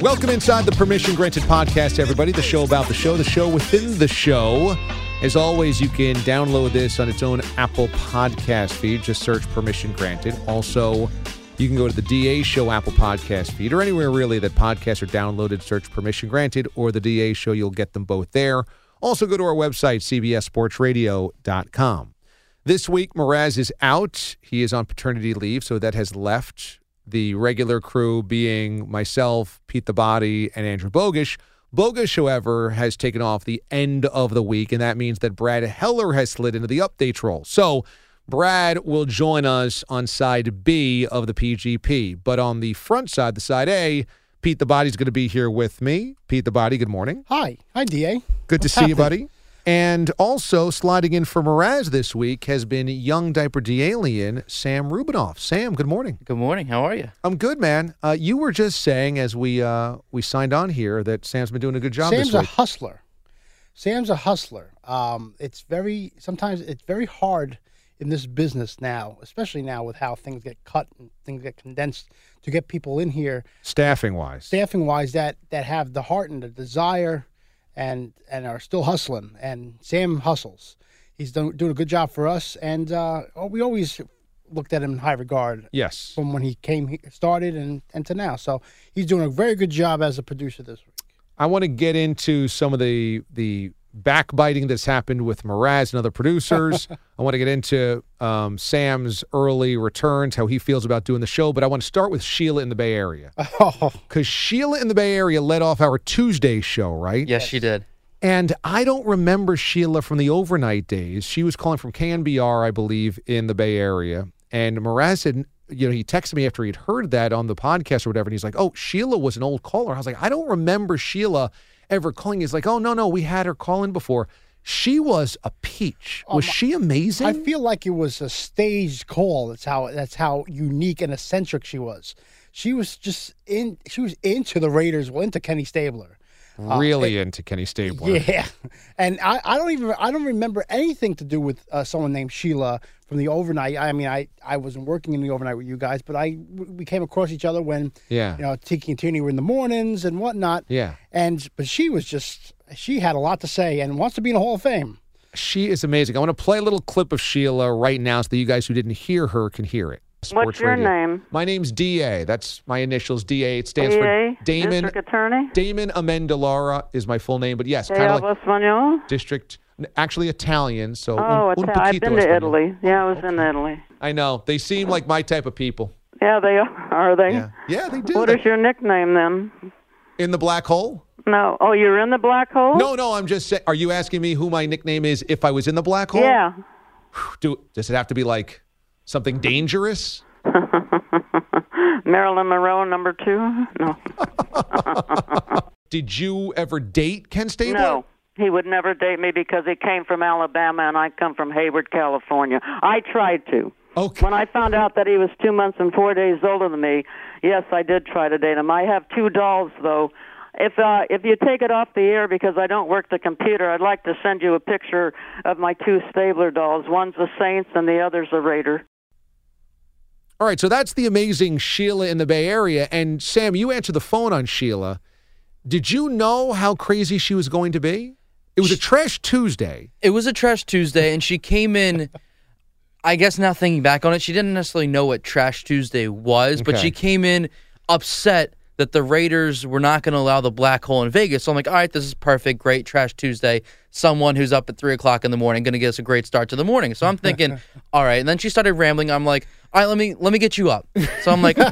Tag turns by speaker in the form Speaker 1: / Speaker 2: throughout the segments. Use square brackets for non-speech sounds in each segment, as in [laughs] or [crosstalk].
Speaker 1: Welcome inside the Permission Granted podcast, everybody. The show about the show, the show within the show. As always, you can download this on its own Apple podcast feed. Just search Permission Granted. Also, you can go to the DA Show Apple podcast feed or anywhere really that podcasts are downloaded. Search Permission Granted or the DA Show. You'll get them both there. Also, go to our website, cbssportsradio.com. This week, Mraz is out. He is on paternity leave, so that has left the regular crew being myself, Pete the Body, and Andrew Bogish. Bogish, however, has taken off the end of the week, and that means that Brad Heller has slid into the update role. So Brad will join us on side B of the PGP. But on the front side, the side A, Pete the Body's going to be here with me. Pete the Body, good morning.
Speaker 2: Hi. Hi, DA.
Speaker 1: Good
Speaker 2: What's
Speaker 1: to see you, buddy. And also sliding in for Mraz this week has been young diaper D alien Sam Rubinoff. Sam, good morning.
Speaker 3: Good morning. How are you?
Speaker 1: I'm good, man. Uh, you were just saying as we uh, we signed on here that Sam's been doing a good job
Speaker 2: Sam's
Speaker 1: this
Speaker 2: a hustler. Sam's a hustler. Um, it's very sometimes it's very hard in this business now, especially now with how things get cut and things get condensed to get people in here,
Speaker 1: Staffing wise,
Speaker 2: staffing wise, that that have the heart and the desire, and and are still hustling. And Sam hustles. He's done, doing a good job for us, and uh, oh, we always looked at him in high regard
Speaker 1: yes.
Speaker 2: from when he came he started and and to now. So he's doing a very good job as a producer this week.
Speaker 1: I want to get into some of the the backbiting that's happened with Mraz and other producers. [laughs] I want to get into um, Sam's early returns, how he feels about doing the show. But I want to start with Sheila in the Bay Area [laughs]
Speaker 2: Oh,
Speaker 1: because Sheila in the Bay Area led off our Tuesday show, right?
Speaker 3: Yes, she did.
Speaker 1: And I don't remember Sheila from the overnight days. She was calling from KNBR, I believe, in the Bay Area. And Mraz had, you know, he texted me after he'd heard that on the podcast or whatever. And he's like, oh, Sheila was an old caller. I was like, I don't remember Sheila ever calling. is like, oh, no, no, we had her call in before. She was a peach. Was
Speaker 2: Um,
Speaker 1: she amazing?
Speaker 2: I feel like it was a staged call. That's how that's how unique and eccentric she was. She was just in. She was into the Raiders. Well, into Kenny Stabler.
Speaker 1: really into Kenny Stabler.
Speaker 2: Yeah, [laughs] and I, I don't even I don't remember anything to do with uh, someone named Sheila from the overnight. I mean, I, I wasn't working in the overnight with you guys, but I we came across each other when
Speaker 1: Yeah.
Speaker 2: you know Tiki and Tierney were in the mornings and whatnot.
Speaker 1: Yeah.
Speaker 2: and but she was just she had a lot to say and wants to be in the Hall of Fame.
Speaker 1: She is amazing. I want to play a little clip of Sheila right now so that you guys who didn't hear her can hear it. Sports
Speaker 4: your
Speaker 1: Radio.
Speaker 4: name?
Speaker 1: My name's DA. That's my initials. DA. It stands
Speaker 4: DA,
Speaker 1: for Damon.
Speaker 4: District Attorney?
Speaker 1: Damon Amendolara is my full name, but yes, kind of like district. Actually, Italian. So
Speaker 4: Oh,
Speaker 1: un, un
Speaker 4: Ita- I've been to. Italy. Yeah, I was in Italy.
Speaker 1: I know they seem like my type of people.
Speaker 4: Yeah, they are. Are they?
Speaker 1: Yeah, yeah, they do.
Speaker 4: What
Speaker 1: They-
Speaker 4: is your nickname then?
Speaker 1: in the black hole?
Speaker 4: No. Oh, you're in the black hole?
Speaker 1: No, no. I'm just saying. Are you asking me who my nickname is if I was in the black hole?
Speaker 4: Yeah.
Speaker 1: Do does it have to be like something dangerous? [laughs]
Speaker 4: Marilyn Monroe, number two? No. [laughs]
Speaker 1: Did you ever date Ken Stabler?
Speaker 4: No. He would never date me because he came from Alabama and I come from Hayward, California. I tried to.
Speaker 1: Okay.
Speaker 4: When I found out that he was two months and four days older than me, yes, I did try to date him. I have two dolls, though. If uh, if you take it off the air because I don't work the computer, I'd like to send you a picture of my two Stabler dolls. One's a Saints and the other's a Raider.
Speaker 1: All right, so that's the amazing Sheila in the Bay Area. And Sam, you answered the phone on Sheila. Did you know how crazy she was going to be? It was a trash Tuesday.
Speaker 3: It was a Trash Tuesday, and she came in. I guess now thinking back on it, she didn't necessarily know what Trash Tuesday was, but she came in upset that the Raiders were not going to allow the black hole in Vegas. So I'm like, all right, this is perfect, great trash Tuesday. Someone who's up at three o'clock in the morning going to get us a great start to the morning. So I'm thinking, [laughs] all right. And then she started rambling. I'm like, all right, let me let me get you up. So I'm like, [laughs] now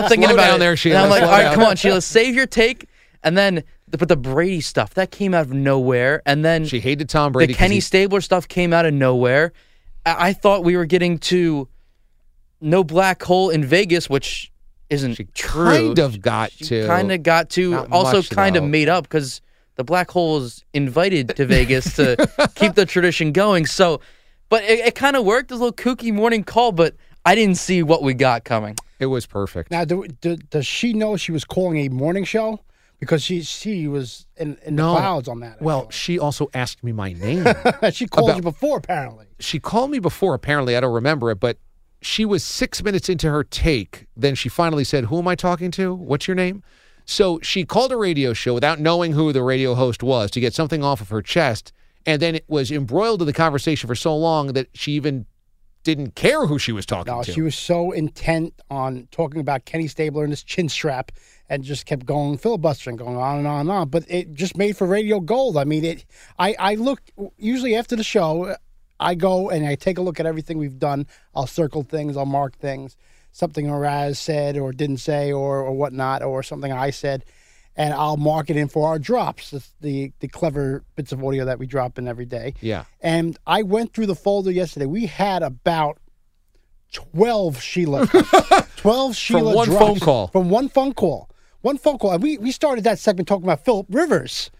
Speaker 3: I'm thinking
Speaker 1: Slow
Speaker 3: about
Speaker 1: down
Speaker 3: it.
Speaker 1: there, Sheila,
Speaker 3: And I'm like,
Speaker 1: slow
Speaker 3: all right,
Speaker 1: down.
Speaker 3: come on, Sheila, save your take. And then, but the Brady stuff that came out of nowhere, and then
Speaker 1: She hated Tom Brady.
Speaker 3: The Kenny
Speaker 1: he-
Speaker 3: Stabler stuff came out of nowhere. I, I thought we were getting to no black hole in Vegas, which isn't
Speaker 1: She
Speaker 3: true.
Speaker 1: kind of got to.
Speaker 3: Kind of got to.
Speaker 1: Not
Speaker 3: also,
Speaker 1: much,
Speaker 3: kind of made up because the black hole is invited to Vegas to [laughs] keep the tradition going. So, but it, it kind of worked. It was a little kooky morning call, but I didn't see what we got coming.
Speaker 1: It was perfect.
Speaker 2: Now, do, do, does she know she was calling a morning show? Because she she was in, in
Speaker 1: No.
Speaker 2: the clouds on that. I
Speaker 1: Well, she also asked me my [laughs] name.
Speaker 2: she called
Speaker 1: about-
Speaker 2: you before, apparently.
Speaker 1: she called me before. Apparently, I don't remember it, but she was six minutes into her take. Then she finally said, "Who am I talking to? What's your name?" So she called a radio show without knowing who the radio host was to get something off of her chest, and then it was embroiled in the conversation for so long that she even didn't care who she was talking
Speaker 2: No,
Speaker 1: to.
Speaker 2: she was so intent on talking about Kenny Stabler and his chin strap, and just kept going filibustering, going on and on and on. But it just made for radio gold. I mean, it. I I look usually after the show, I go and I take a look at everything we've done. I'll circle things, I'll mark things, something Raz said or didn't say or or whatnot, or something I said. And I'll mark it in for our drops, the, the the clever bits of audio that we drop in every day.
Speaker 1: yeah.
Speaker 2: And I went through the folder yesterday. We had about 12 Sheila. [laughs] 12 Sheila from
Speaker 1: one
Speaker 2: drops
Speaker 1: phone call.
Speaker 2: From one phone call. One phone call. And we, we started that segment talking about Philip Rivers.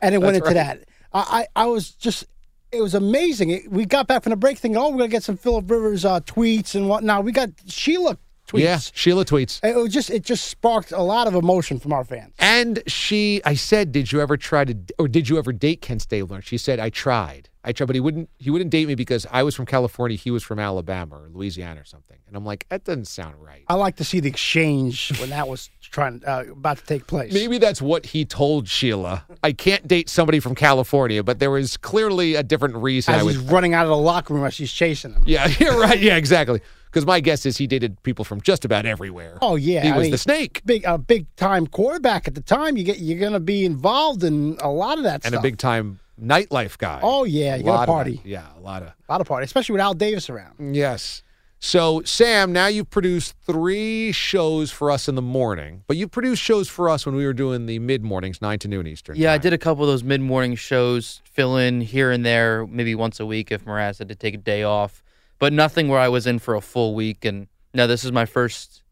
Speaker 2: And it went into
Speaker 1: right.
Speaker 2: that. I, I, I was just, it was amazing. It, we got back from the break thinking, oh, we're going to get some Philip Rivers uh, tweets and whatnot. We got Sheila tweets.
Speaker 1: Yeah, Sheila tweets.
Speaker 2: It was just it just sparked a lot of emotion from our fans.
Speaker 1: And she, I said, did you ever try to, or did you ever date Ken Stabler? And she said, I tried. I tried, but he wouldn't, he wouldn't date me because I was from California. He was from Alabama or Louisiana or something. And I'm like, that doesn't sound right.
Speaker 2: I like to see the exchange when that was trying uh, about to take place.
Speaker 1: Maybe that's what he told Sheila. I can't date somebody from California, but there was clearly a different reason.
Speaker 2: as
Speaker 1: I
Speaker 2: he's running out of the locker room as she's chasing him.
Speaker 1: yeah, [laughs] you're right. Yeah, exactly. Because my guess is he dated people from just about everywhere.
Speaker 2: Oh yeah,
Speaker 1: he
Speaker 2: I
Speaker 1: was
Speaker 2: mean,
Speaker 1: the snake
Speaker 2: Big a big time quarterback at the time. You get you're going to be involved in a lot of that stuff.
Speaker 1: and
Speaker 2: stuff.
Speaker 1: a big time nightlife guy.
Speaker 2: Oh, yeah, you
Speaker 1: A
Speaker 2: gotta
Speaker 1: lot of
Speaker 2: party.
Speaker 1: Yeah, a lot of.
Speaker 2: a lot of party, especially with Al Davis around.
Speaker 1: Yes. So, Sam, now you've produced three shows for us in the morning, but you produced shows for us when we were doing the mid mornings, 9 to noon Eastern.
Speaker 3: Yeah, I did a couple of those mid morning shows, fill in here and there, maybe once a week if Mraz had to take a day off, but nothing where I was in for a full week. And now this is my first,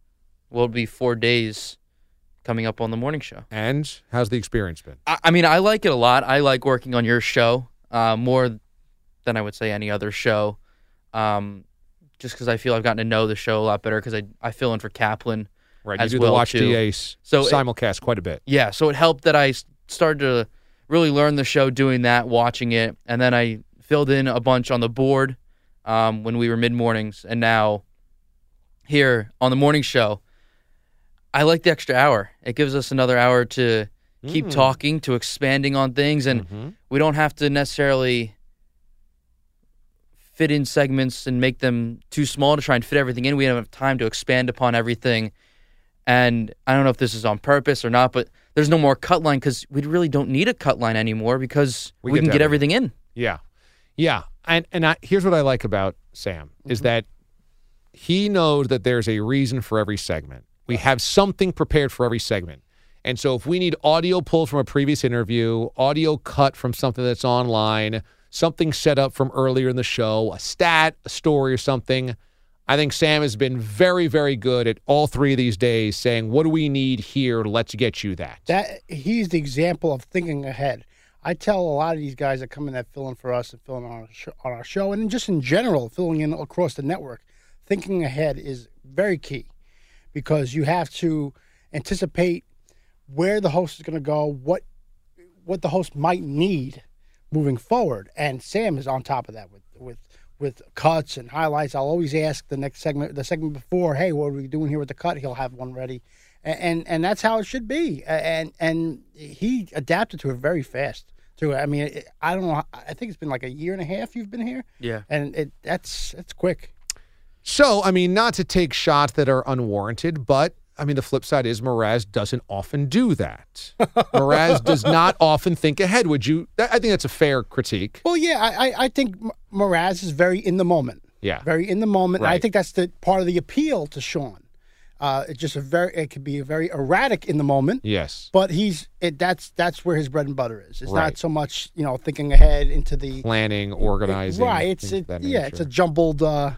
Speaker 3: it'll be four days coming up on the morning show.
Speaker 1: And how's the experience been?
Speaker 3: I, I mean, I like it a lot. I like working on your show uh, more than I would say any other show, um, just because I feel I've gotten to know the show a lot better because I, I fill in for Kaplan.
Speaker 1: Right,
Speaker 3: as
Speaker 1: you do
Speaker 3: well,
Speaker 1: the Watch
Speaker 3: too.
Speaker 1: DAs
Speaker 3: So it-
Speaker 1: simulcast quite a bit.
Speaker 3: Yeah, so it helped that I started to really learn the show doing that, watching it, and then I filled in a bunch on the board um, when we were mid mornings, and now here on the morning show, I like the extra hour. It gives us another hour to keep
Speaker 1: Mm.
Speaker 3: talking, to expanding on things, and
Speaker 1: Mhm.
Speaker 3: we don't have to necessarily fit in segments and make them too small to try and fit everything in. We don't have time to expand upon everything. And I don't know if this is on purpose or not, but there's no more cut line because we really don't need a cut line anymore because
Speaker 1: We
Speaker 3: we,
Speaker 1: get
Speaker 3: can get everything in.
Speaker 1: Yeah, yeah, and and I, here's what I like about Sam
Speaker 2: Mm-hmm.
Speaker 1: is that he knows that there's a reason for every segment. We have something prepared for every segment, and so if we need audio pulled from a previous interview, audio cut from something that's online, something set up from earlier in the show, a stat, a story, or something. I think Sam has been very, very good at all three of these days saying, What do we need here? Let's get you that.
Speaker 2: That he's the example of thinking ahead. I tell a lot of these guys that come in that fill in for us and fill in on our, show, on our show, and just in general, filling in across the network, thinking ahead is very key because you have to anticipate where the host is going to go, what what the host might need moving forward, and Sam is on top of that with with with cuts and highlights. I'll always ask the next segment, the segment before, "Hey, what are we doing here with the cut?" He'll have one ready, and and, and that's how it should be. And and he adapted to it very fast. To it. I mean, it, I don't know. I think it's been like a year and a half you've been here,
Speaker 3: Yeah.
Speaker 2: and it that's it's quick.
Speaker 1: So, I mean, not to take shots that are unwarranted, but I mean, the flip side is Mraz doesn't often do that. [laughs] Mraz does not often think ahead. Would you? I think that's a fair critique.
Speaker 2: Well, yeah, I, I, I think M- Mraz is very in the moment.
Speaker 1: Yeah.
Speaker 2: Very in the moment. And I think that's the part of the appeal to Sean. Uh, it's just a very, it could be very erratic in the moment.
Speaker 1: Yes.
Speaker 2: But he's it. That's that's where his bread and butter is. It's
Speaker 1: Right.
Speaker 2: not so much you know thinking ahead into the
Speaker 1: Planning, organizing.
Speaker 2: right. It's it, yeah. It's a jumbled. Uh,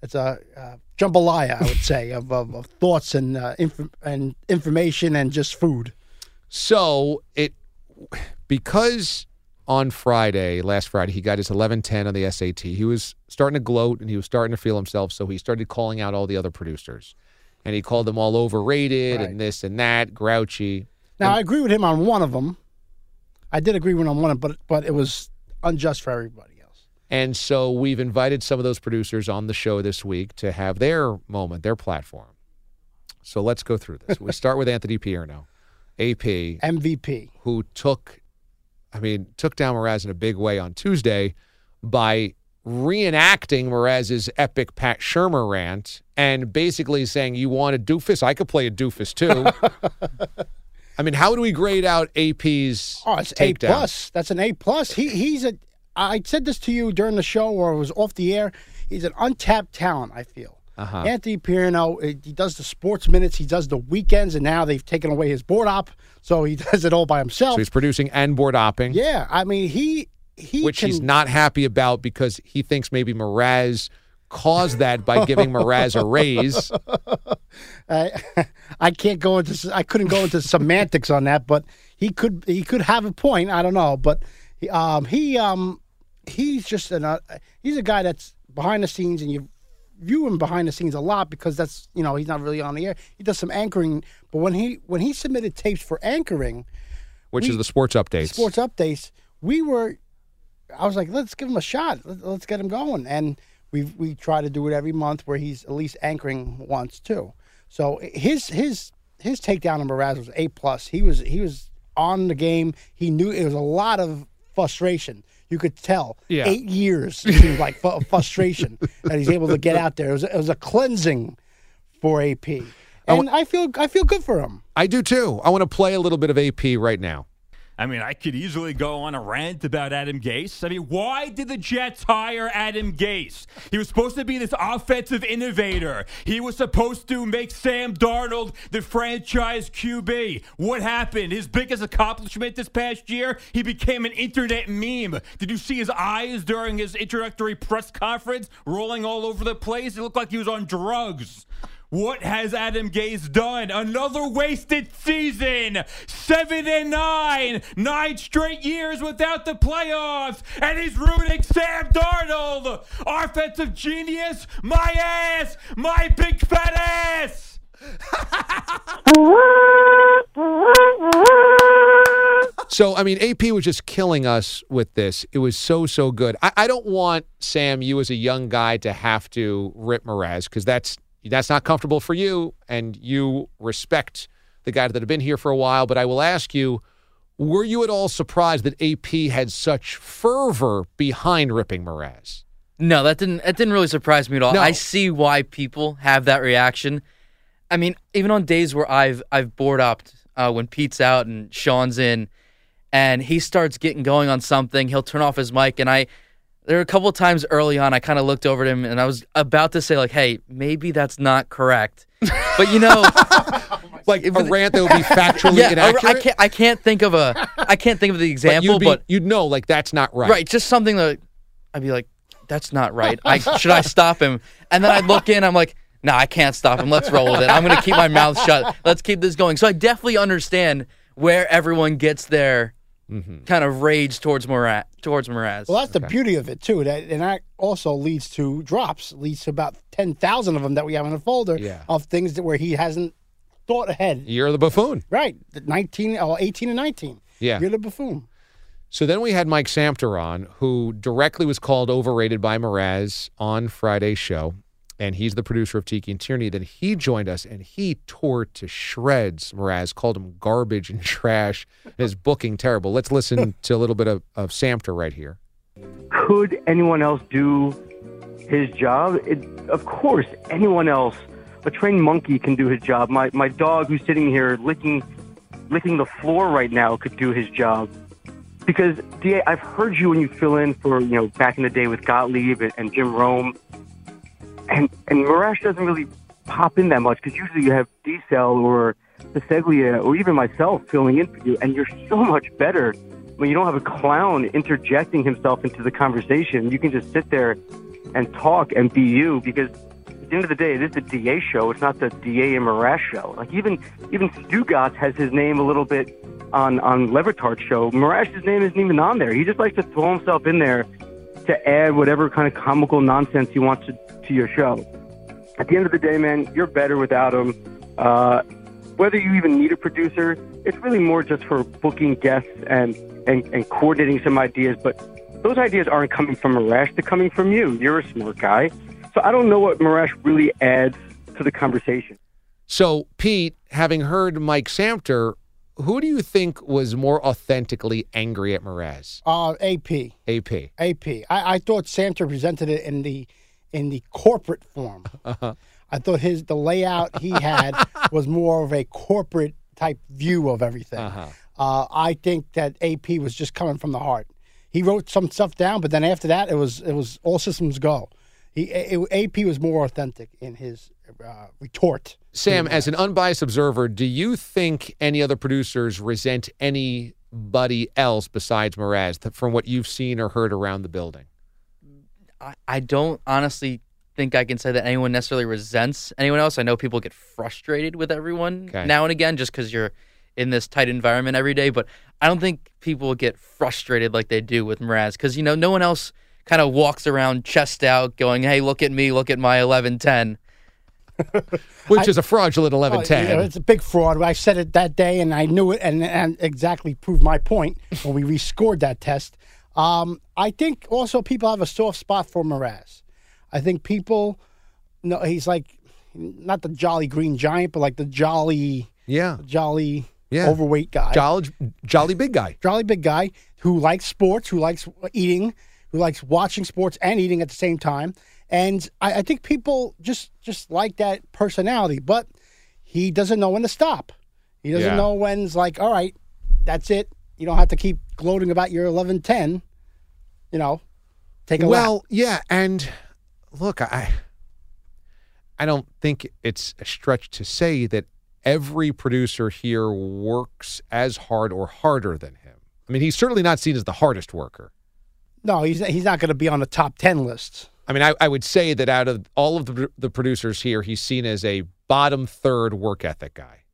Speaker 2: it's a uh, jambalaya, I would say, of, of, of thoughts and uh, inf- and information and just food.
Speaker 1: So it because on Friday, last Friday, he got his eleven ten on the SAT. He was starting to gloat and he was starting to feel himself. So he started calling out all the other producers, and he called them all overrated
Speaker 2: Right.
Speaker 1: and this and that, grouchy.
Speaker 2: Now I agree with him on one of them. I did agree with him on one, but but it was unjust for everybody else.
Speaker 1: And so we've invited some of those producers on the show this week to have their moment, their platform. So let's go through this. we [laughs] start with Anthony Pierno, AP,
Speaker 2: MVP.
Speaker 1: who took, I mean, took down Mraz in a big way on Tuesday by reenacting Mraz's epic Pat Shurmur rant and basically saying, "You want a doofus? I could play a doofus too." [laughs] I mean, how do we grade out AP's
Speaker 2: Oh, it's A plus. That's an A plus. He he's a. I said this to you during the show or it was off the air. He's an untapped talent. I feel.
Speaker 1: Uh-huh.
Speaker 2: Anthony Pirino, he does the sports minutes, he does the weekends, and now they've taken away his board op, so he [laughs] does it all by himself.
Speaker 1: So he's producing and board opping.
Speaker 2: yeah, I mean he he
Speaker 1: which
Speaker 2: can,
Speaker 1: he's not happy about because he thinks maybe Mraz caused that by giving Mraz a raise. [laughs]
Speaker 2: I I can't go into I couldn't go into semantics on that, but he could he could have a point. I don't know, but he, um he um he's just an uh, he's a guy that's behind the scenes and you view him behind the scenes a lot because that's you know he's not really on the air. He does some anchoring, but when he when he submitted tapes for anchoring
Speaker 1: which
Speaker 2: We-
Speaker 1: is the sports updates.
Speaker 2: sports updates, we were I was like, let's give him a shot. Let- Let's get him going. And we we try to do it every month where he's at least anchoring once too. So his his his takedown of Mraz was A plus. He was he was on the game. He knew it was a lot of frustration. You could tell.
Speaker 1: Yeah.
Speaker 2: Eight years [laughs] seemed like frustration that he's able to get out there. It was, it was a cleansing for AP, and I feel I feel good for him.
Speaker 1: I do too. I want to play a little bit of AP right now.
Speaker 5: I mean, I could easily go on a rant about Adam Gase. I mean, why did the Jets hire Adam Gase? He was supposed to be this offensive innovator. He was supposed to make Sam Darnold the franchise QB. What happened? His biggest accomplishment this past year, he became an internet meme. Did you see his eyes during his introductory press conference rolling all over the place? It looked like he was on drugs. What has Adam Gase done? Another wasted season. Seven and nine. Nine straight years without the playoffs. And he's ruining Sam Darnold. Offensive genius. My ass. My big fat ass. [laughs]
Speaker 1: So, I mean, AP was just killing us with this. It was so, so good. I, I don't want, Sam, you as a young guy to have to rip Mraz because that's that's not comfortable for you, and you respect the guys that have been here for a while. But I will ask you, were you at all surprised that AP had such fervor behind ripping Mraz?
Speaker 3: No, that didn't that didn't really surprise me at all.
Speaker 1: No.
Speaker 3: I see why people have that reaction. I mean, even on days where I've I've board upped uh, when Pete's out and Sean's in, and he starts getting going on something, he'll turn off his mic, and I. There were a couple of times early on, I kind of looked over at him, and I was about to say like, "Hey, maybe that's not correct," but you know, [laughs]
Speaker 1: Like a rant that would be [laughs] factually
Speaker 3: yeah,
Speaker 1: inaccurate?
Speaker 3: I can't I can't think of a I can't think of the
Speaker 1: But
Speaker 3: example,
Speaker 1: you'd, be-
Speaker 3: but
Speaker 1: you'd know, like, that's not right.
Speaker 3: Right, just something that I'd be like, that's not right. I should I stop him? And then I'd look in, I'm like, no, I can't stop him. Let's roll with it. I'm gonna keep my mouth shut. Let's keep this going. So I definitely understand where everyone gets their Mm-hmm. kind of rage towards Mraz towards Mraz.
Speaker 2: Well, that's the beauty of it too. That and that also leads to drops. Leads to about ten thousand of them that we have in a folder
Speaker 1: Yeah.
Speaker 2: of things that where he hasn't thought ahead.
Speaker 1: You're the buffoon.
Speaker 2: Right, the nineteen or eighteen and nineteen.
Speaker 1: Yeah.
Speaker 2: you're the buffoon.
Speaker 1: So then we had Mike Samter on, who directly was called overrated by Moraz on Friday's show. And he's the producer of Tiki and Tierney. Then he joined us and he tore to shreds Mraz, called him garbage and [laughs] trash. His booking terrible. Let's listen [laughs] to a little bit of, of Samter right here.
Speaker 6: Could anyone else do his job? It, of course, anyone else
Speaker 7: a trained monkey can do his job. My my dog who's sitting here licking licking the floor right now could do his job. Because Da, I've heard you when you fill in for you know back in the day with Gottlieb and, and Jim Rome, and and Marash doesn't really pop in that much because usually you have D-Cell or Paseglia or even myself filling in for you, and you're so much better when you don't have a clown interjecting himself into the conversation. You can just sit there and talk and be you because at the end of the day, it is the DA show. It's not the DA and Marash show. Like even even Stugatz has his name a little bit on on Le Batard's show. Marash's name isn't even on there. He just likes to throw himself in there to add whatever kind of comical nonsense he wants to, to your show. At the end of the day, man, you're better without him. Uh, whether you even need a producer, it's really more just for booking guests and, and, and coordinating some ideas. But those ideas aren't coming from Marash, they're coming from you. You're a smart guy. So I don't know what Marash really adds to the conversation.
Speaker 1: So, Pete, having heard Mike Samter, who do you think was more authentically angry at Mraz?
Speaker 2: Uh, AP.
Speaker 1: AP.
Speaker 2: AP. I, I thought Samter presented it in the in the corporate form.
Speaker 1: Uh-huh.
Speaker 2: I thought his the layout he had [laughs] was more of a corporate type view of everything.
Speaker 1: Uh-huh.
Speaker 2: Uh, I think that AP was just coming from the heart. He wrote some stuff down, but then after that, it was it was all systems go. He it, AP was more authentic in his uh, retort.
Speaker 1: Sam, as an unbiased observer, do you think any other producers resent anybody else besides Mraz from what you've seen or heard around the building?
Speaker 3: I, I don't honestly think I can say that anyone necessarily resents anyone else. I know people get frustrated with everyone
Speaker 1: Okay.
Speaker 3: now and again just because you're in this tight environment every day. But I don't think people get frustrated like they do with Mraz because, you know, no one else kind of walks around chest out going, hey, look at me, look at my 1110. [laughs]
Speaker 1: Which is a fraudulent eleven
Speaker 2: Oh,
Speaker 1: ten.
Speaker 2: yeah, it's a big fraud. I said it that day, and I knew it, and, and exactly proved my point when we rescored that test. Um, I think also people have a soft spot for Mraz. I think people, no, he's like not the jolly green giant, but like the jolly,
Speaker 1: yeah,
Speaker 2: jolly,
Speaker 1: Yeah.
Speaker 2: overweight guy,
Speaker 1: jolly, jolly big guy.
Speaker 2: jolly big guy who likes sports, who likes eating, who likes watching sports and eating at the same time. And I, I think people just just like that personality, but he doesn't know when to stop. He doesn't
Speaker 1: Yeah.
Speaker 2: know when's like, all right, that's it. You don't have to keep gloating about your eleven ten. You know, take a
Speaker 1: well,
Speaker 2: lap.
Speaker 1: yeah, and look, I I don't think it's a stretch to say that every producer here works as hard or harder than him. I mean, he's certainly not seen as the hardest worker.
Speaker 2: No, he's he's not going to be on the top ten list.
Speaker 1: I mean, I, I would say that out of all of the, the producers here, he's seen as a bottom third work ethic guy.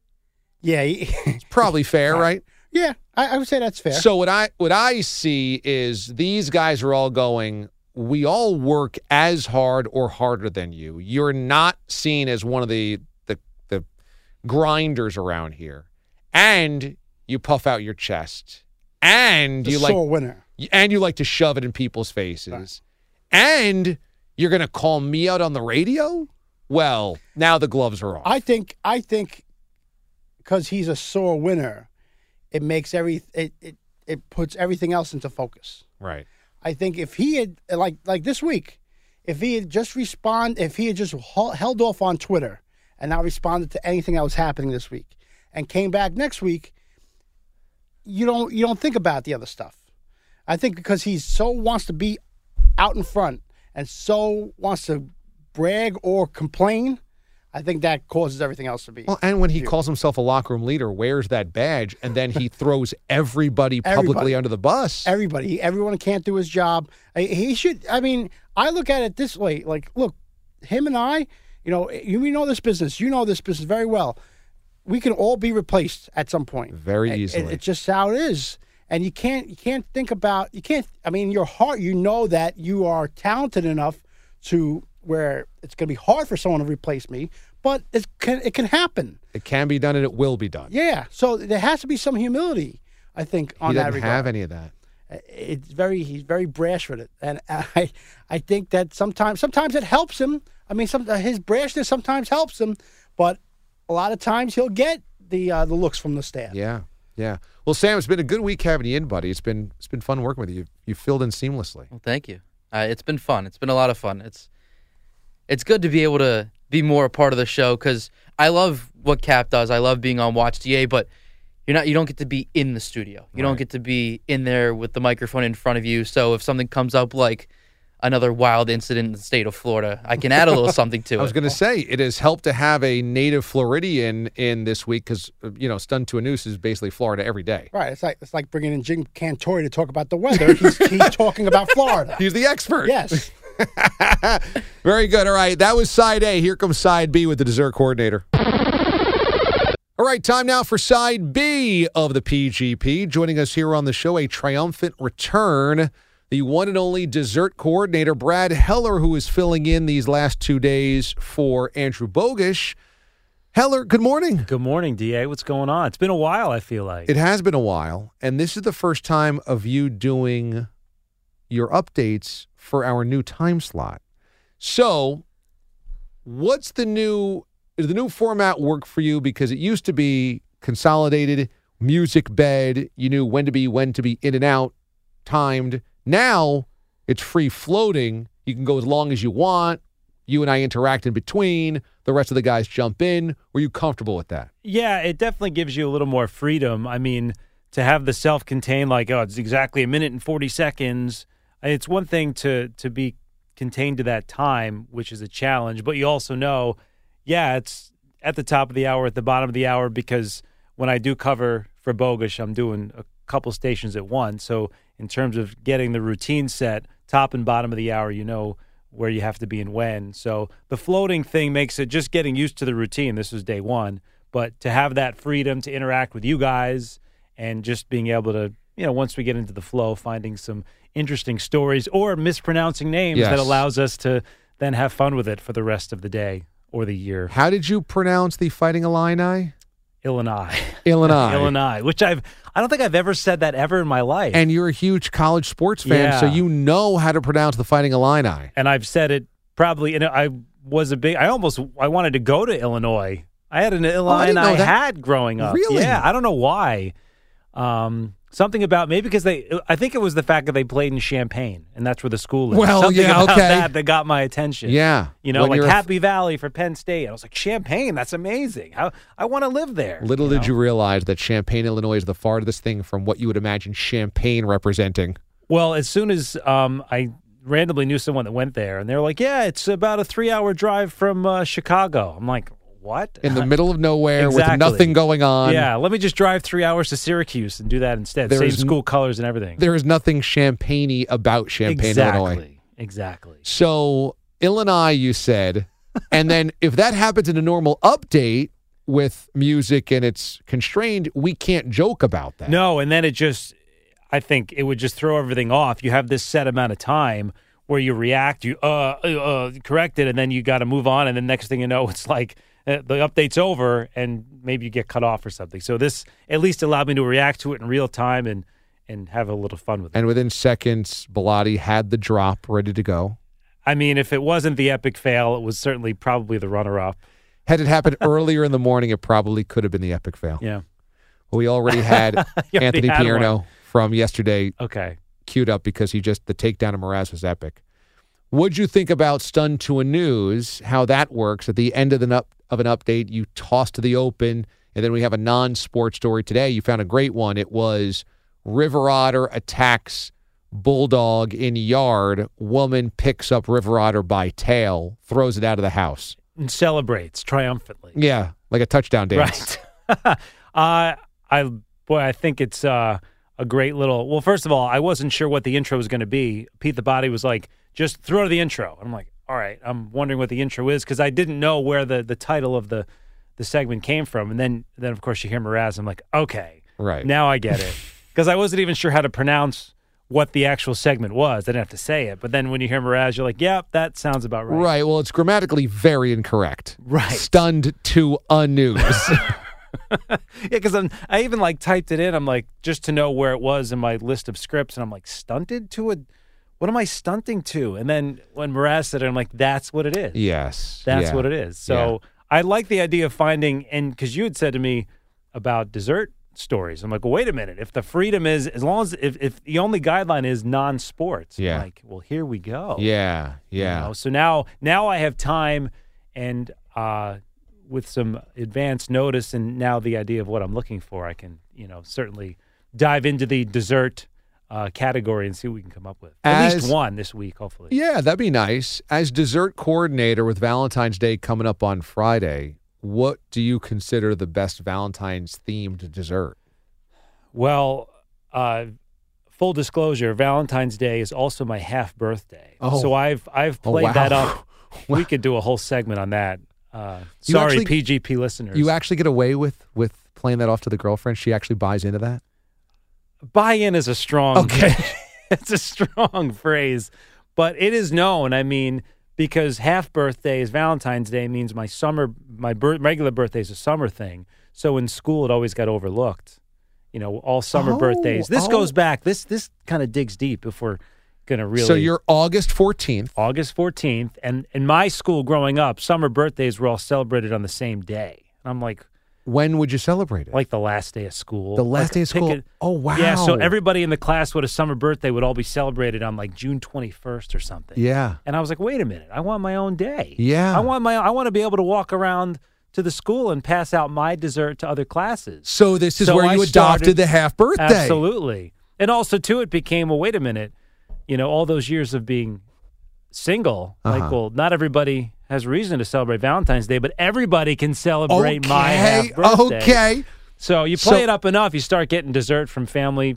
Speaker 2: Yeah, he,
Speaker 1: It's probably [laughs] fair, right?
Speaker 2: yeah, I, I would say that's fair.
Speaker 1: So what I what I see is these guys are all going. We all work as hard or harder than you. You're not seen as one of the the the grinders around here, and you puff out your chest, and
Speaker 2: The
Speaker 1: you like
Speaker 2: winner.
Speaker 1: and you like to shove it in people's faces, and you're going to call me out on the radio. Well, now the gloves are off.
Speaker 2: I think I think because he's a sore winner, it makes every it, it it puts everything else into focus.
Speaker 1: right.
Speaker 2: I think if he had like like this week, if he had just respond, if he had just held off on Twitter and not responded to anything that was happening this week, and came back next week, you don't you don't think about the other stuff. I think because he so wants to be out in front and so wants to brag or complain, I think that causes everything else to be.
Speaker 1: Well, and when he calls himself a locker room leader, wears that badge, and then he [laughs] throws everybody publicly
Speaker 2: Everybody.
Speaker 1: under the bus.
Speaker 2: Everybody, everyone can't do his job. He should. I mean, I look at it this way: like, look, him and I, you know, you we know this business. You know this business very well. We can all be replaced at some point.
Speaker 1: Very
Speaker 2: It- it-
Speaker 1: easily.
Speaker 2: it's just how it is, and you can't you can't think about you can't. I mean, your heart, you know that you are talented enough to where it's going to be hard for someone to replace me, but it can it can happen.
Speaker 1: It can be done, and it will be done.
Speaker 2: Yeah. So there has to be some humility, I think, on
Speaker 1: he
Speaker 2: that
Speaker 1: doesn't
Speaker 2: regard
Speaker 1: have any of that.
Speaker 2: it's very he's very brash with it, and [laughs] I I think that sometimes sometimes it helps him. I mean, some his brashness sometimes helps him, but a lot of times he'll get the uh, the looks from the staff.
Speaker 1: Yeah, yeah. Well, Sam, it's been a good week having you in, buddy. It's been it's been fun working with you. You filled in seamlessly.
Speaker 3: Well, thank you. Uh, it's been fun. It's been a lot of fun. It's it's good to be able to be more a part of the show because I love what Cap does. I love being on Watch DA, but you're not. You don't get to be in the studio. You don't get to be in there with the microphone in front of you. So if something comes up like another wild incident in the state of Florida, I can add a little [laughs] something to it.
Speaker 1: I was going to say it has helped to have a native Floridian in this week because uh, you know stunned to a noose is basically Florida every day.
Speaker 2: Right. It's like it's like bringing in Jim Cantore to talk about the weather. He's, he's [laughs] talking about Florida.
Speaker 1: He's the expert.
Speaker 2: Yes. [laughs]
Speaker 1: Very good. All right, that was side A. Here comes side B with the dessert coordinator. All right, time now for side B of the PGP. Joining us here on the show, a triumphant return, the one and only dessert coordinator, Brad Heller, who is filling in these last two days for Andrew Bogish. Heller, good morning.
Speaker 8: Good morning, DA. What's going on? It's been a while, I feel like.
Speaker 1: It has been a while, and this is the first time of you doing your updates for our new time slot. So, what's the new does the new format work for you because it used to be consolidated music bed, you knew when to be when to be in and out, timed. Now, it's free floating. You can go as long as you want. You and I interact in between. The rest of the guys jump in. Were you comfortable with that?
Speaker 8: Yeah, it definitely gives you a little more freedom. I mean, to have the self-contained, like, oh, it's exactly a minute and forty seconds. It's one thing to to be contained to that time, which is a challenge, but you also know, yeah, it's at the top of the hour, at the bottom of the hour, because when I do cover for Bogus, I'm doing a couple stations at once. So in terms of getting the routine set, top and bottom of the hour, you know where you have to be and when. So the floating thing makes it just getting used to the routine. This was day one, but to have that freedom to interact with you guys and just being able to, you know, once we get into the flow, finding some interesting stories or mispronouncing names
Speaker 1: Yes.
Speaker 8: that allows us to then have fun with it for the rest of the day or the year.
Speaker 1: How did you pronounce the Fighting Illini?
Speaker 8: Illinois. [laughs]
Speaker 1: Illinois.
Speaker 8: Illinois, which I've I don't think I've ever said that ever in my life.
Speaker 1: And you're a huge college sports fan, so you know how to pronounce the Fighting Illini.
Speaker 8: and I've said it probably. And I was a big. I almost I wanted to go to Illinois. I had an Illini
Speaker 1: didn't
Speaker 8: I had growing up.
Speaker 1: Really?
Speaker 8: Yeah, I don't know why. Um, something about maybe because they. I think it was the fact that they played in Champaign, and that's where the school is.
Speaker 1: Well,
Speaker 8: something
Speaker 1: yeah,
Speaker 8: about
Speaker 1: okay.
Speaker 8: that that got my attention.
Speaker 1: Yeah.
Speaker 8: you know,
Speaker 1: When
Speaker 8: like
Speaker 1: a f-
Speaker 8: Happy Valley for Penn State. I was like Champaign. That's amazing. How I want to live there.
Speaker 1: Little
Speaker 8: you
Speaker 1: did
Speaker 8: know?
Speaker 1: you realize that Champaign, Illinois is the farthest thing from what you would imagine Champagne representing.
Speaker 8: Well, as soon as um, I randomly knew someone that went there, and they're like, "Yeah, it's about a three-hour drive from uh, Chicago." I'm like, "What?"
Speaker 1: In the middle of nowhere with nothing going on.
Speaker 8: yeah, let me just drive three hours to Syracuse and do that instead.
Speaker 1: There
Speaker 8: Same
Speaker 1: is
Speaker 8: school colors and everything.
Speaker 1: There is nothing champagne about Champaign,
Speaker 8: exactly.
Speaker 1: Illinois.
Speaker 8: Exactly.
Speaker 1: So, Illinois, you said. [laughs] and then if that happens in a normal update with music and it's constrained, we can't joke about that.
Speaker 8: No, and then it just, I think it would just throw everything off. You have this set amount of time where you react, you uh, uh, uh correct it, and then you got to move on, and then next thing you know, it's like uh, the update's over, and maybe you get cut off or something. So this at least allowed me to react to it in real time and and have a little fun with it.
Speaker 1: And within seconds, Bilotti had the drop ready to go.
Speaker 8: I mean, if it wasn't the epic fail, it was certainly probably the runner-up.
Speaker 1: Had it happened [laughs] earlier in the morning, it probably could have been the epic fail.
Speaker 8: Yeah.
Speaker 1: We already had [laughs]
Speaker 8: already
Speaker 1: Anthony
Speaker 8: had
Speaker 1: Pierno
Speaker 8: one.
Speaker 1: from yesterday
Speaker 8: Okay.
Speaker 1: queued up because he just the takedown of Mraz was epic. What'd you think about Stunned to a News? How that works at the end of the up of an update, you toss to the open, and then we have a non-sports story today. You found a great one. It was River Otter attacks bulldog in yard. Woman picks up River Otter by tail, throws it out of the house.
Speaker 8: And celebrates triumphantly.
Speaker 1: Yeah, like a touchdown dance.
Speaker 8: Right. [laughs] uh, I boy, I think it's uh, a great little. Well, first of all, I wasn't sure what the intro was going to be. Pete the Body was like, "Just throw the intro." I'm like, "All right." I'm wondering what the intro is because I didn't know where the the title of the the segment came from, and then then of course you hear Mraz. I'm like, "Okay,
Speaker 1: Right.
Speaker 8: now I get it," [laughs] because I wasn't even sure how to pronounce what the actual segment was. I didn't have to say it, but then when you hear Mraz, you're like, "Yep, that sounds about right."
Speaker 1: Right. Well, it's grammatically very incorrect.
Speaker 8: Right.
Speaker 1: Stunned to a news. [laughs] [laughs]
Speaker 8: Yeah, because I even like typed it in. I'm like just to know where it was in my list of scripts, and I'm like stunted to a. What am I stunting to? And then when Mraz said it, I'm like, that's what it is.
Speaker 1: yes.
Speaker 8: That's
Speaker 1: yeah.
Speaker 8: what it is. So I like the idea of finding, and because you had said to me about dessert stories, I'm like, well, wait a minute. If the freedom is, as long as if, if the only guideline is non-sports, I'm
Speaker 1: Yeah.
Speaker 8: like, well, here we go.
Speaker 1: Yeah.
Speaker 8: you
Speaker 1: Yeah.
Speaker 8: know? So now, now I have time, and uh, with some advance notice and now the idea of what I'm looking for, I can you know certainly dive into the dessert uh, category and see what we can come up with. At
Speaker 1: As-
Speaker 8: least one this week, hopefully.
Speaker 1: Yeah, that'd be nice. As dessert coordinator with Valentine's Day coming up on Friday, what do you consider the best Valentine's themed dessert?
Speaker 8: Well, uh, full disclosure, Valentine's Day is also my half birthday.
Speaker 1: Oh.
Speaker 8: So I've I've
Speaker 1: Oh,
Speaker 8: played that
Speaker 1: wow.
Speaker 8: up. [laughs] We could do a whole segment on that. Uh, sorry,
Speaker 1: actually-
Speaker 8: PGP listeners.
Speaker 1: You actually get away with with playing that off to the girlfriend. She actually buys into that.
Speaker 8: Buy in is a strong [laughs]
Speaker 1: Okay.
Speaker 8: it's a strong phrase but it is known i mean because half birthday is valentine's day means my summer my bir- regular birthday is a summer thing so in school it always got overlooked you know all summer
Speaker 1: Oh,
Speaker 8: birthdays this
Speaker 1: oh.
Speaker 8: goes back this this kind of digs deep if we're gonna really
Speaker 1: So you're August 14th.
Speaker 8: august 14th and in my school growing up summer birthdays were all celebrated on the same day and i'm like
Speaker 1: When would you celebrate it?
Speaker 8: like the last day of school.
Speaker 1: The last
Speaker 8: Like,
Speaker 1: day of school?
Speaker 8: it-
Speaker 1: Oh, wow.
Speaker 8: Yeah, so everybody in the class with a summer birthday would all be celebrated on like June 21st or something.
Speaker 1: Yeah.
Speaker 8: And I was like, wait a minute, I want my own day.
Speaker 1: Yeah.
Speaker 8: I want my I want to be able to walk around to the school and pass out my dessert to other classes.
Speaker 1: So this is
Speaker 8: So
Speaker 1: where
Speaker 8: I
Speaker 1: you adopted
Speaker 8: started-
Speaker 1: the half birthday.
Speaker 8: Absolutely. And also too it became, well, wait a minute, you know, all those years of being single,
Speaker 1: Uh-huh.
Speaker 8: like, well, not everybody has reason to celebrate Valentine's Day, but everybody can celebrate my half
Speaker 1: Okay,
Speaker 8: birthday.
Speaker 1: okay.
Speaker 8: So you play
Speaker 1: So-
Speaker 8: it up enough, you start getting dessert from family.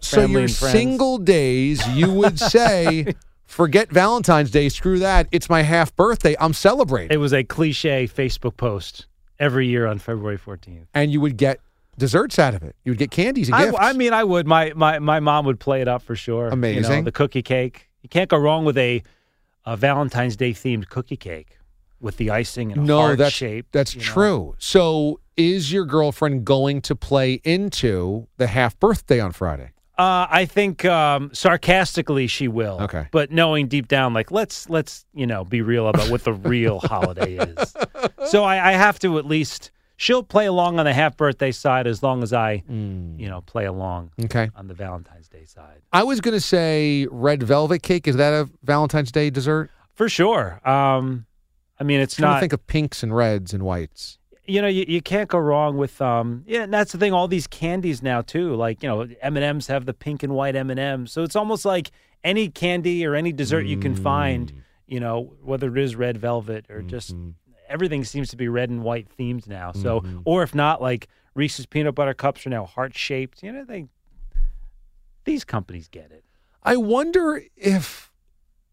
Speaker 1: So
Speaker 8: family
Speaker 1: your single days, you would [laughs] say, forget Valentine's Day, screw that. It's my half birthday. I'm celebrating.
Speaker 8: It was a cliche Facebook post every year on February 14th.
Speaker 1: and you would get desserts out of it. You would get candies and
Speaker 8: I,
Speaker 1: gifts.
Speaker 8: I mean, I would. My, my my mom would play it up for sure. You know,
Speaker 1: Amazing.
Speaker 8: the cookie cake. You can't go wrong with a, a Valentine's Day themed cookie cake with the icing and
Speaker 1: no,
Speaker 8: heart
Speaker 1: that's
Speaker 8: shape.
Speaker 1: that's
Speaker 8: you know.
Speaker 1: true. So is your girlfriend going to play into the half birthday on Friday?
Speaker 8: Uh, I think um, sarcastically she will.
Speaker 1: Okay.
Speaker 8: But knowing deep down, like let's let's you know be real about what the real holiday is. [laughs] So I, I have to at least she'll play along on the half birthday side as long as I you know play along
Speaker 1: Okay.
Speaker 8: on the Valentine's Day side
Speaker 1: I was going to say red velvet cake. Is that a Valentine's Day dessert?
Speaker 8: for sure. Um, I mean it's
Speaker 1: trying
Speaker 8: not
Speaker 1: think of pinks and reds and whites.
Speaker 8: you know you, you can't go wrong with um yeah and that's the thing all these candies now too like you know m&ms have the pink and white m&ms so it's almost like any candy or any dessert you can
Speaker 1: Mm.
Speaker 8: find you know whether it is red velvet or just
Speaker 1: Mm-hmm.
Speaker 8: Everything seems to be red and white themed now so
Speaker 1: Mm-hmm.
Speaker 8: or if not like reese's peanut butter cups are now heart shaped you know they these companies get it
Speaker 1: I wonder if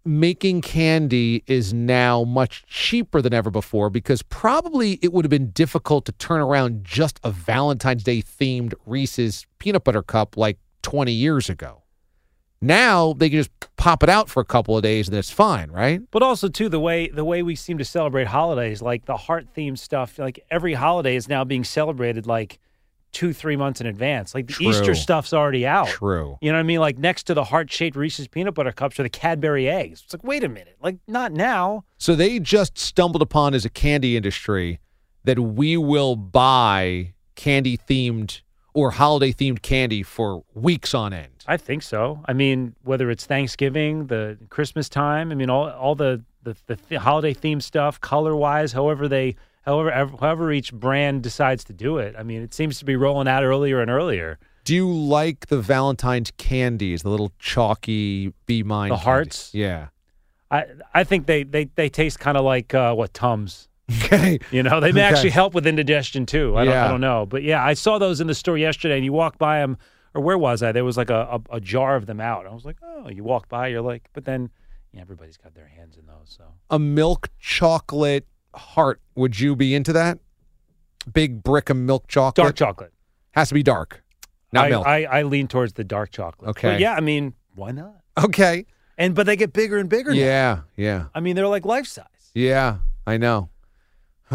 Speaker 1: making candy is now much cheaper than ever before because probably it would have been difficult to turn around just a Valentine's Day themed Reese's peanut butter cup like 20 years ago. Now they can just pop it out for a couple of days and it's fine, right?
Speaker 8: But also too the way the way we seem to celebrate holidays, like the heart themed stuff, like every holiday is now being celebrated like two, three months in advance. Like the
Speaker 1: True.
Speaker 8: Easter stuff's already out.
Speaker 1: True.
Speaker 8: You know what I mean? Like next to the heart shaped Reese's peanut butter cups are the Cadbury eggs. It's like, wait a minute, like not now.
Speaker 1: So they just stumbled upon as a candy industry that we will buy candy themed or holiday themed candy for weeks on end.
Speaker 8: I think so. I mean, whether it's Thanksgiving, the Christmas time, I mean, all all the the, the th- holiday themed stuff, color wise, however they, however however each brand decides to do it. I mean, it seems to be rolling out earlier and earlier.
Speaker 1: Do you like the Valentine's candies, the little chalky bee mine?
Speaker 8: The
Speaker 1: candies?
Speaker 8: hearts?
Speaker 1: Yeah.
Speaker 8: I I think they they, they taste kind of like uh, what tums.
Speaker 1: Okay. [laughs]
Speaker 8: You know, they may
Speaker 1: Okay.
Speaker 8: actually help with indigestion too. I don't I don't know, but yeah, I saw those in the store yesterday, and you walk by them, or where was I? There was like a, a, a jar of them out. I was like, oh, you walk by, you're like, but then yeah, everybody's got their hands in those. So
Speaker 1: A milk chocolate heart. Would you be into that? Big brick of milk chocolate.
Speaker 8: dark chocolate,
Speaker 1: Has to be dark, not
Speaker 8: I,
Speaker 1: milk.
Speaker 8: I I lean towards the dark chocolate.
Speaker 1: Okay.
Speaker 8: But yeah, I mean, why not?
Speaker 1: okay.
Speaker 8: And but they get bigger and bigger. now.
Speaker 1: Yeah. Yeah.
Speaker 8: I mean, they're like life size.
Speaker 1: Yeah. I know.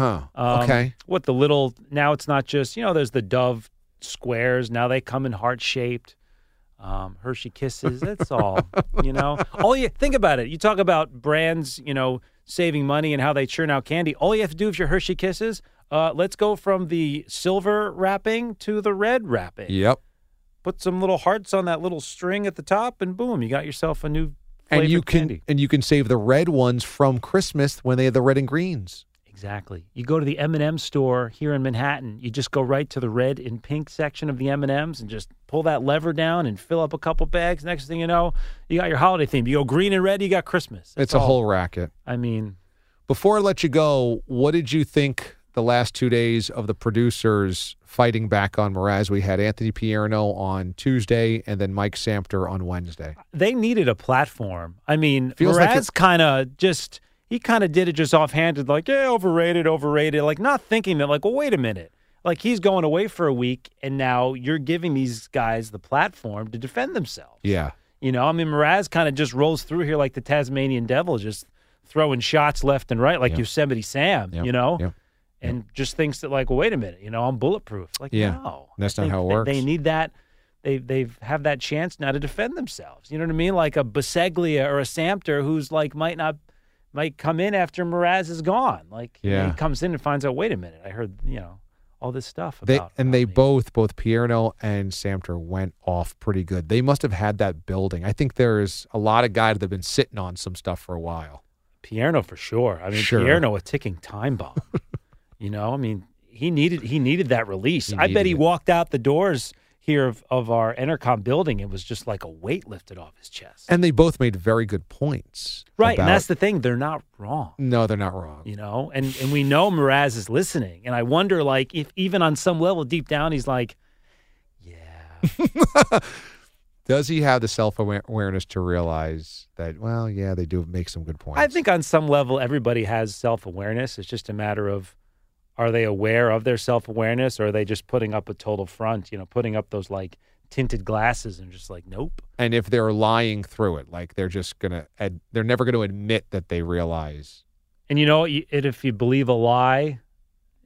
Speaker 1: Huh.
Speaker 8: Um,
Speaker 1: okay.
Speaker 8: What the little now? It's not just you know. There's the Dove squares. Now they come in heart shaped. Um, Hershey Kisses. That's all. [laughs] you know. All you think about it. You talk about brands. You know, saving money and how they churn out candy. All you have to do if your Hershey Kisses. Uh, let's go from the silver wrapping to the red wrapping.
Speaker 1: Yep.
Speaker 8: Put some little hearts on that little string at the top, and boom, you got yourself a new
Speaker 1: And you can
Speaker 8: candy.
Speaker 1: and you can save the red ones from Christmas when they have the red and greens.
Speaker 8: Exactly. You go to the M&M store here in Manhattan, you just go right to the red and pink section of the M&Ms and just pull that lever down and fill up a couple bags. Next thing you know, you got your holiday theme. You go green and red, you got Christmas. That's
Speaker 1: it's a
Speaker 8: all.
Speaker 1: whole racket.
Speaker 8: I mean,
Speaker 1: Before I let you go, what did you think the last two days of the producers fighting back on Mraz? We had Anthony Pierno on Tuesday and then Mike Samter on Wednesday.
Speaker 8: they needed a platform. I mean,
Speaker 1: Feels like
Speaker 8: kind of just he kind of did it just offhanded, like yeah, overrated, overrated, like not thinking that like, well, wait a minute, like he's going away for a week, and now you're giving these guys the platform to defend themselves.
Speaker 1: Yeah.
Speaker 8: You know, I mean, Mraz kind of just rolls through here like the Tasmanian devil, just throwing shots left and right, like
Speaker 1: Yeah.
Speaker 8: Yosemite Sam.
Speaker 1: Yep.
Speaker 8: You know.
Speaker 1: Yep.
Speaker 8: And just thinks that like, well, wait a minute, you know, I'm bulletproof. Like,
Speaker 1: Yeah.
Speaker 8: no,
Speaker 1: That's not how it works.
Speaker 8: They need that. They they've have that chance now to defend themselves. You know what I mean? Like a Baseglia or a Samter who's like might not might come in after Mraz is gone. Like
Speaker 1: Yeah.
Speaker 8: he comes in and finds out, wait a minute, I heard you know all this stuff
Speaker 1: They
Speaker 8: about.
Speaker 1: and they both, both Pierno and Samter, went off pretty good. They must have had that building. I think there's a lot of guys that have been sitting on some stuff for a while.
Speaker 8: Pierno for sure. I mean,
Speaker 1: Sure.
Speaker 8: Pierno a ticking time bomb. [laughs] you know, I mean, he needed he needed that release. I bet he
Speaker 1: it.
Speaker 8: walked out the doors here of, of our Entercom building. It was just like a weight lifted off his chest.
Speaker 1: And they both made very good points.
Speaker 8: Right, and that's the thing. They're not wrong.
Speaker 1: no, they're not wrong.
Speaker 8: You know, and and we know Mraz is listening, and I wonder, like, if even on some level deep down, he's like, yeah. [laughs]
Speaker 1: Does he have the self awareness to realize that? Well, yeah, they do make some good points.
Speaker 8: I think on some level, everybody has self awareness. It's just a matter of are they aware of their self awareness, or are they just putting up a total front? You know, putting up those like tinted glasses and just like, nope.
Speaker 1: and if they're lying through it, like they're just gonna, ad- they're never going to admit that they realize.
Speaker 8: And you know, if you believe a lie,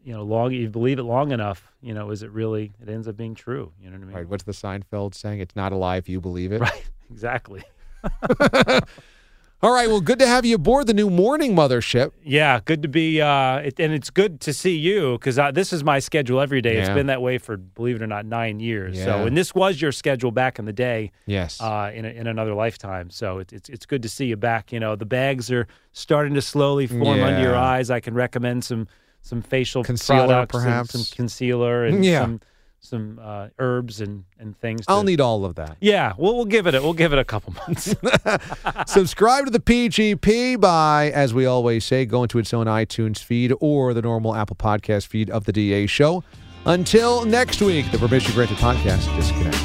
Speaker 8: you know, long you believe it long enough, you know, is it really? It ends up being true. You know what I mean?
Speaker 1: Right? What's the Seinfeld saying? It's not a lie if you believe it.
Speaker 8: Right. [laughs] Exactly. [laughs] [laughs]
Speaker 1: All right. Well, good to have you aboard the new morning mothership.
Speaker 8: Yeah, good to be, uh, it, and it's good to see you because this is my schedule every day. It's been that way for, believe it or not, nine years.
Speaker 1: Yeah.
Speaker 8: So, and this was your schedule back in the day.
Speaker 1: Yes.
Speaker 8: Uh, in a, in another lifetime. So it, it's it's good to see you back. You know, the bags are starting to slowly form under your eyes. I can recommend some some facial
Speaker 1: Concealer,
Speaker 8: products
Speaker 1: perhaps?
Speaker 8: some concealer and
Speaker 1: Yeah.
Speaker 8: some some uh, herbs and and things.
Speaker 1: I'll need all of that.
Speaker 8: Yeah, we'll we'll give it a, we'll give it a couple months. [laughs]
Speaker 1: Subscribe to the PGP by, as we always say, going to its own iTunes feed or the normal Apple Podcast feed of the DA Show. Until next week, the Permission Granted Podcast. Disconnect.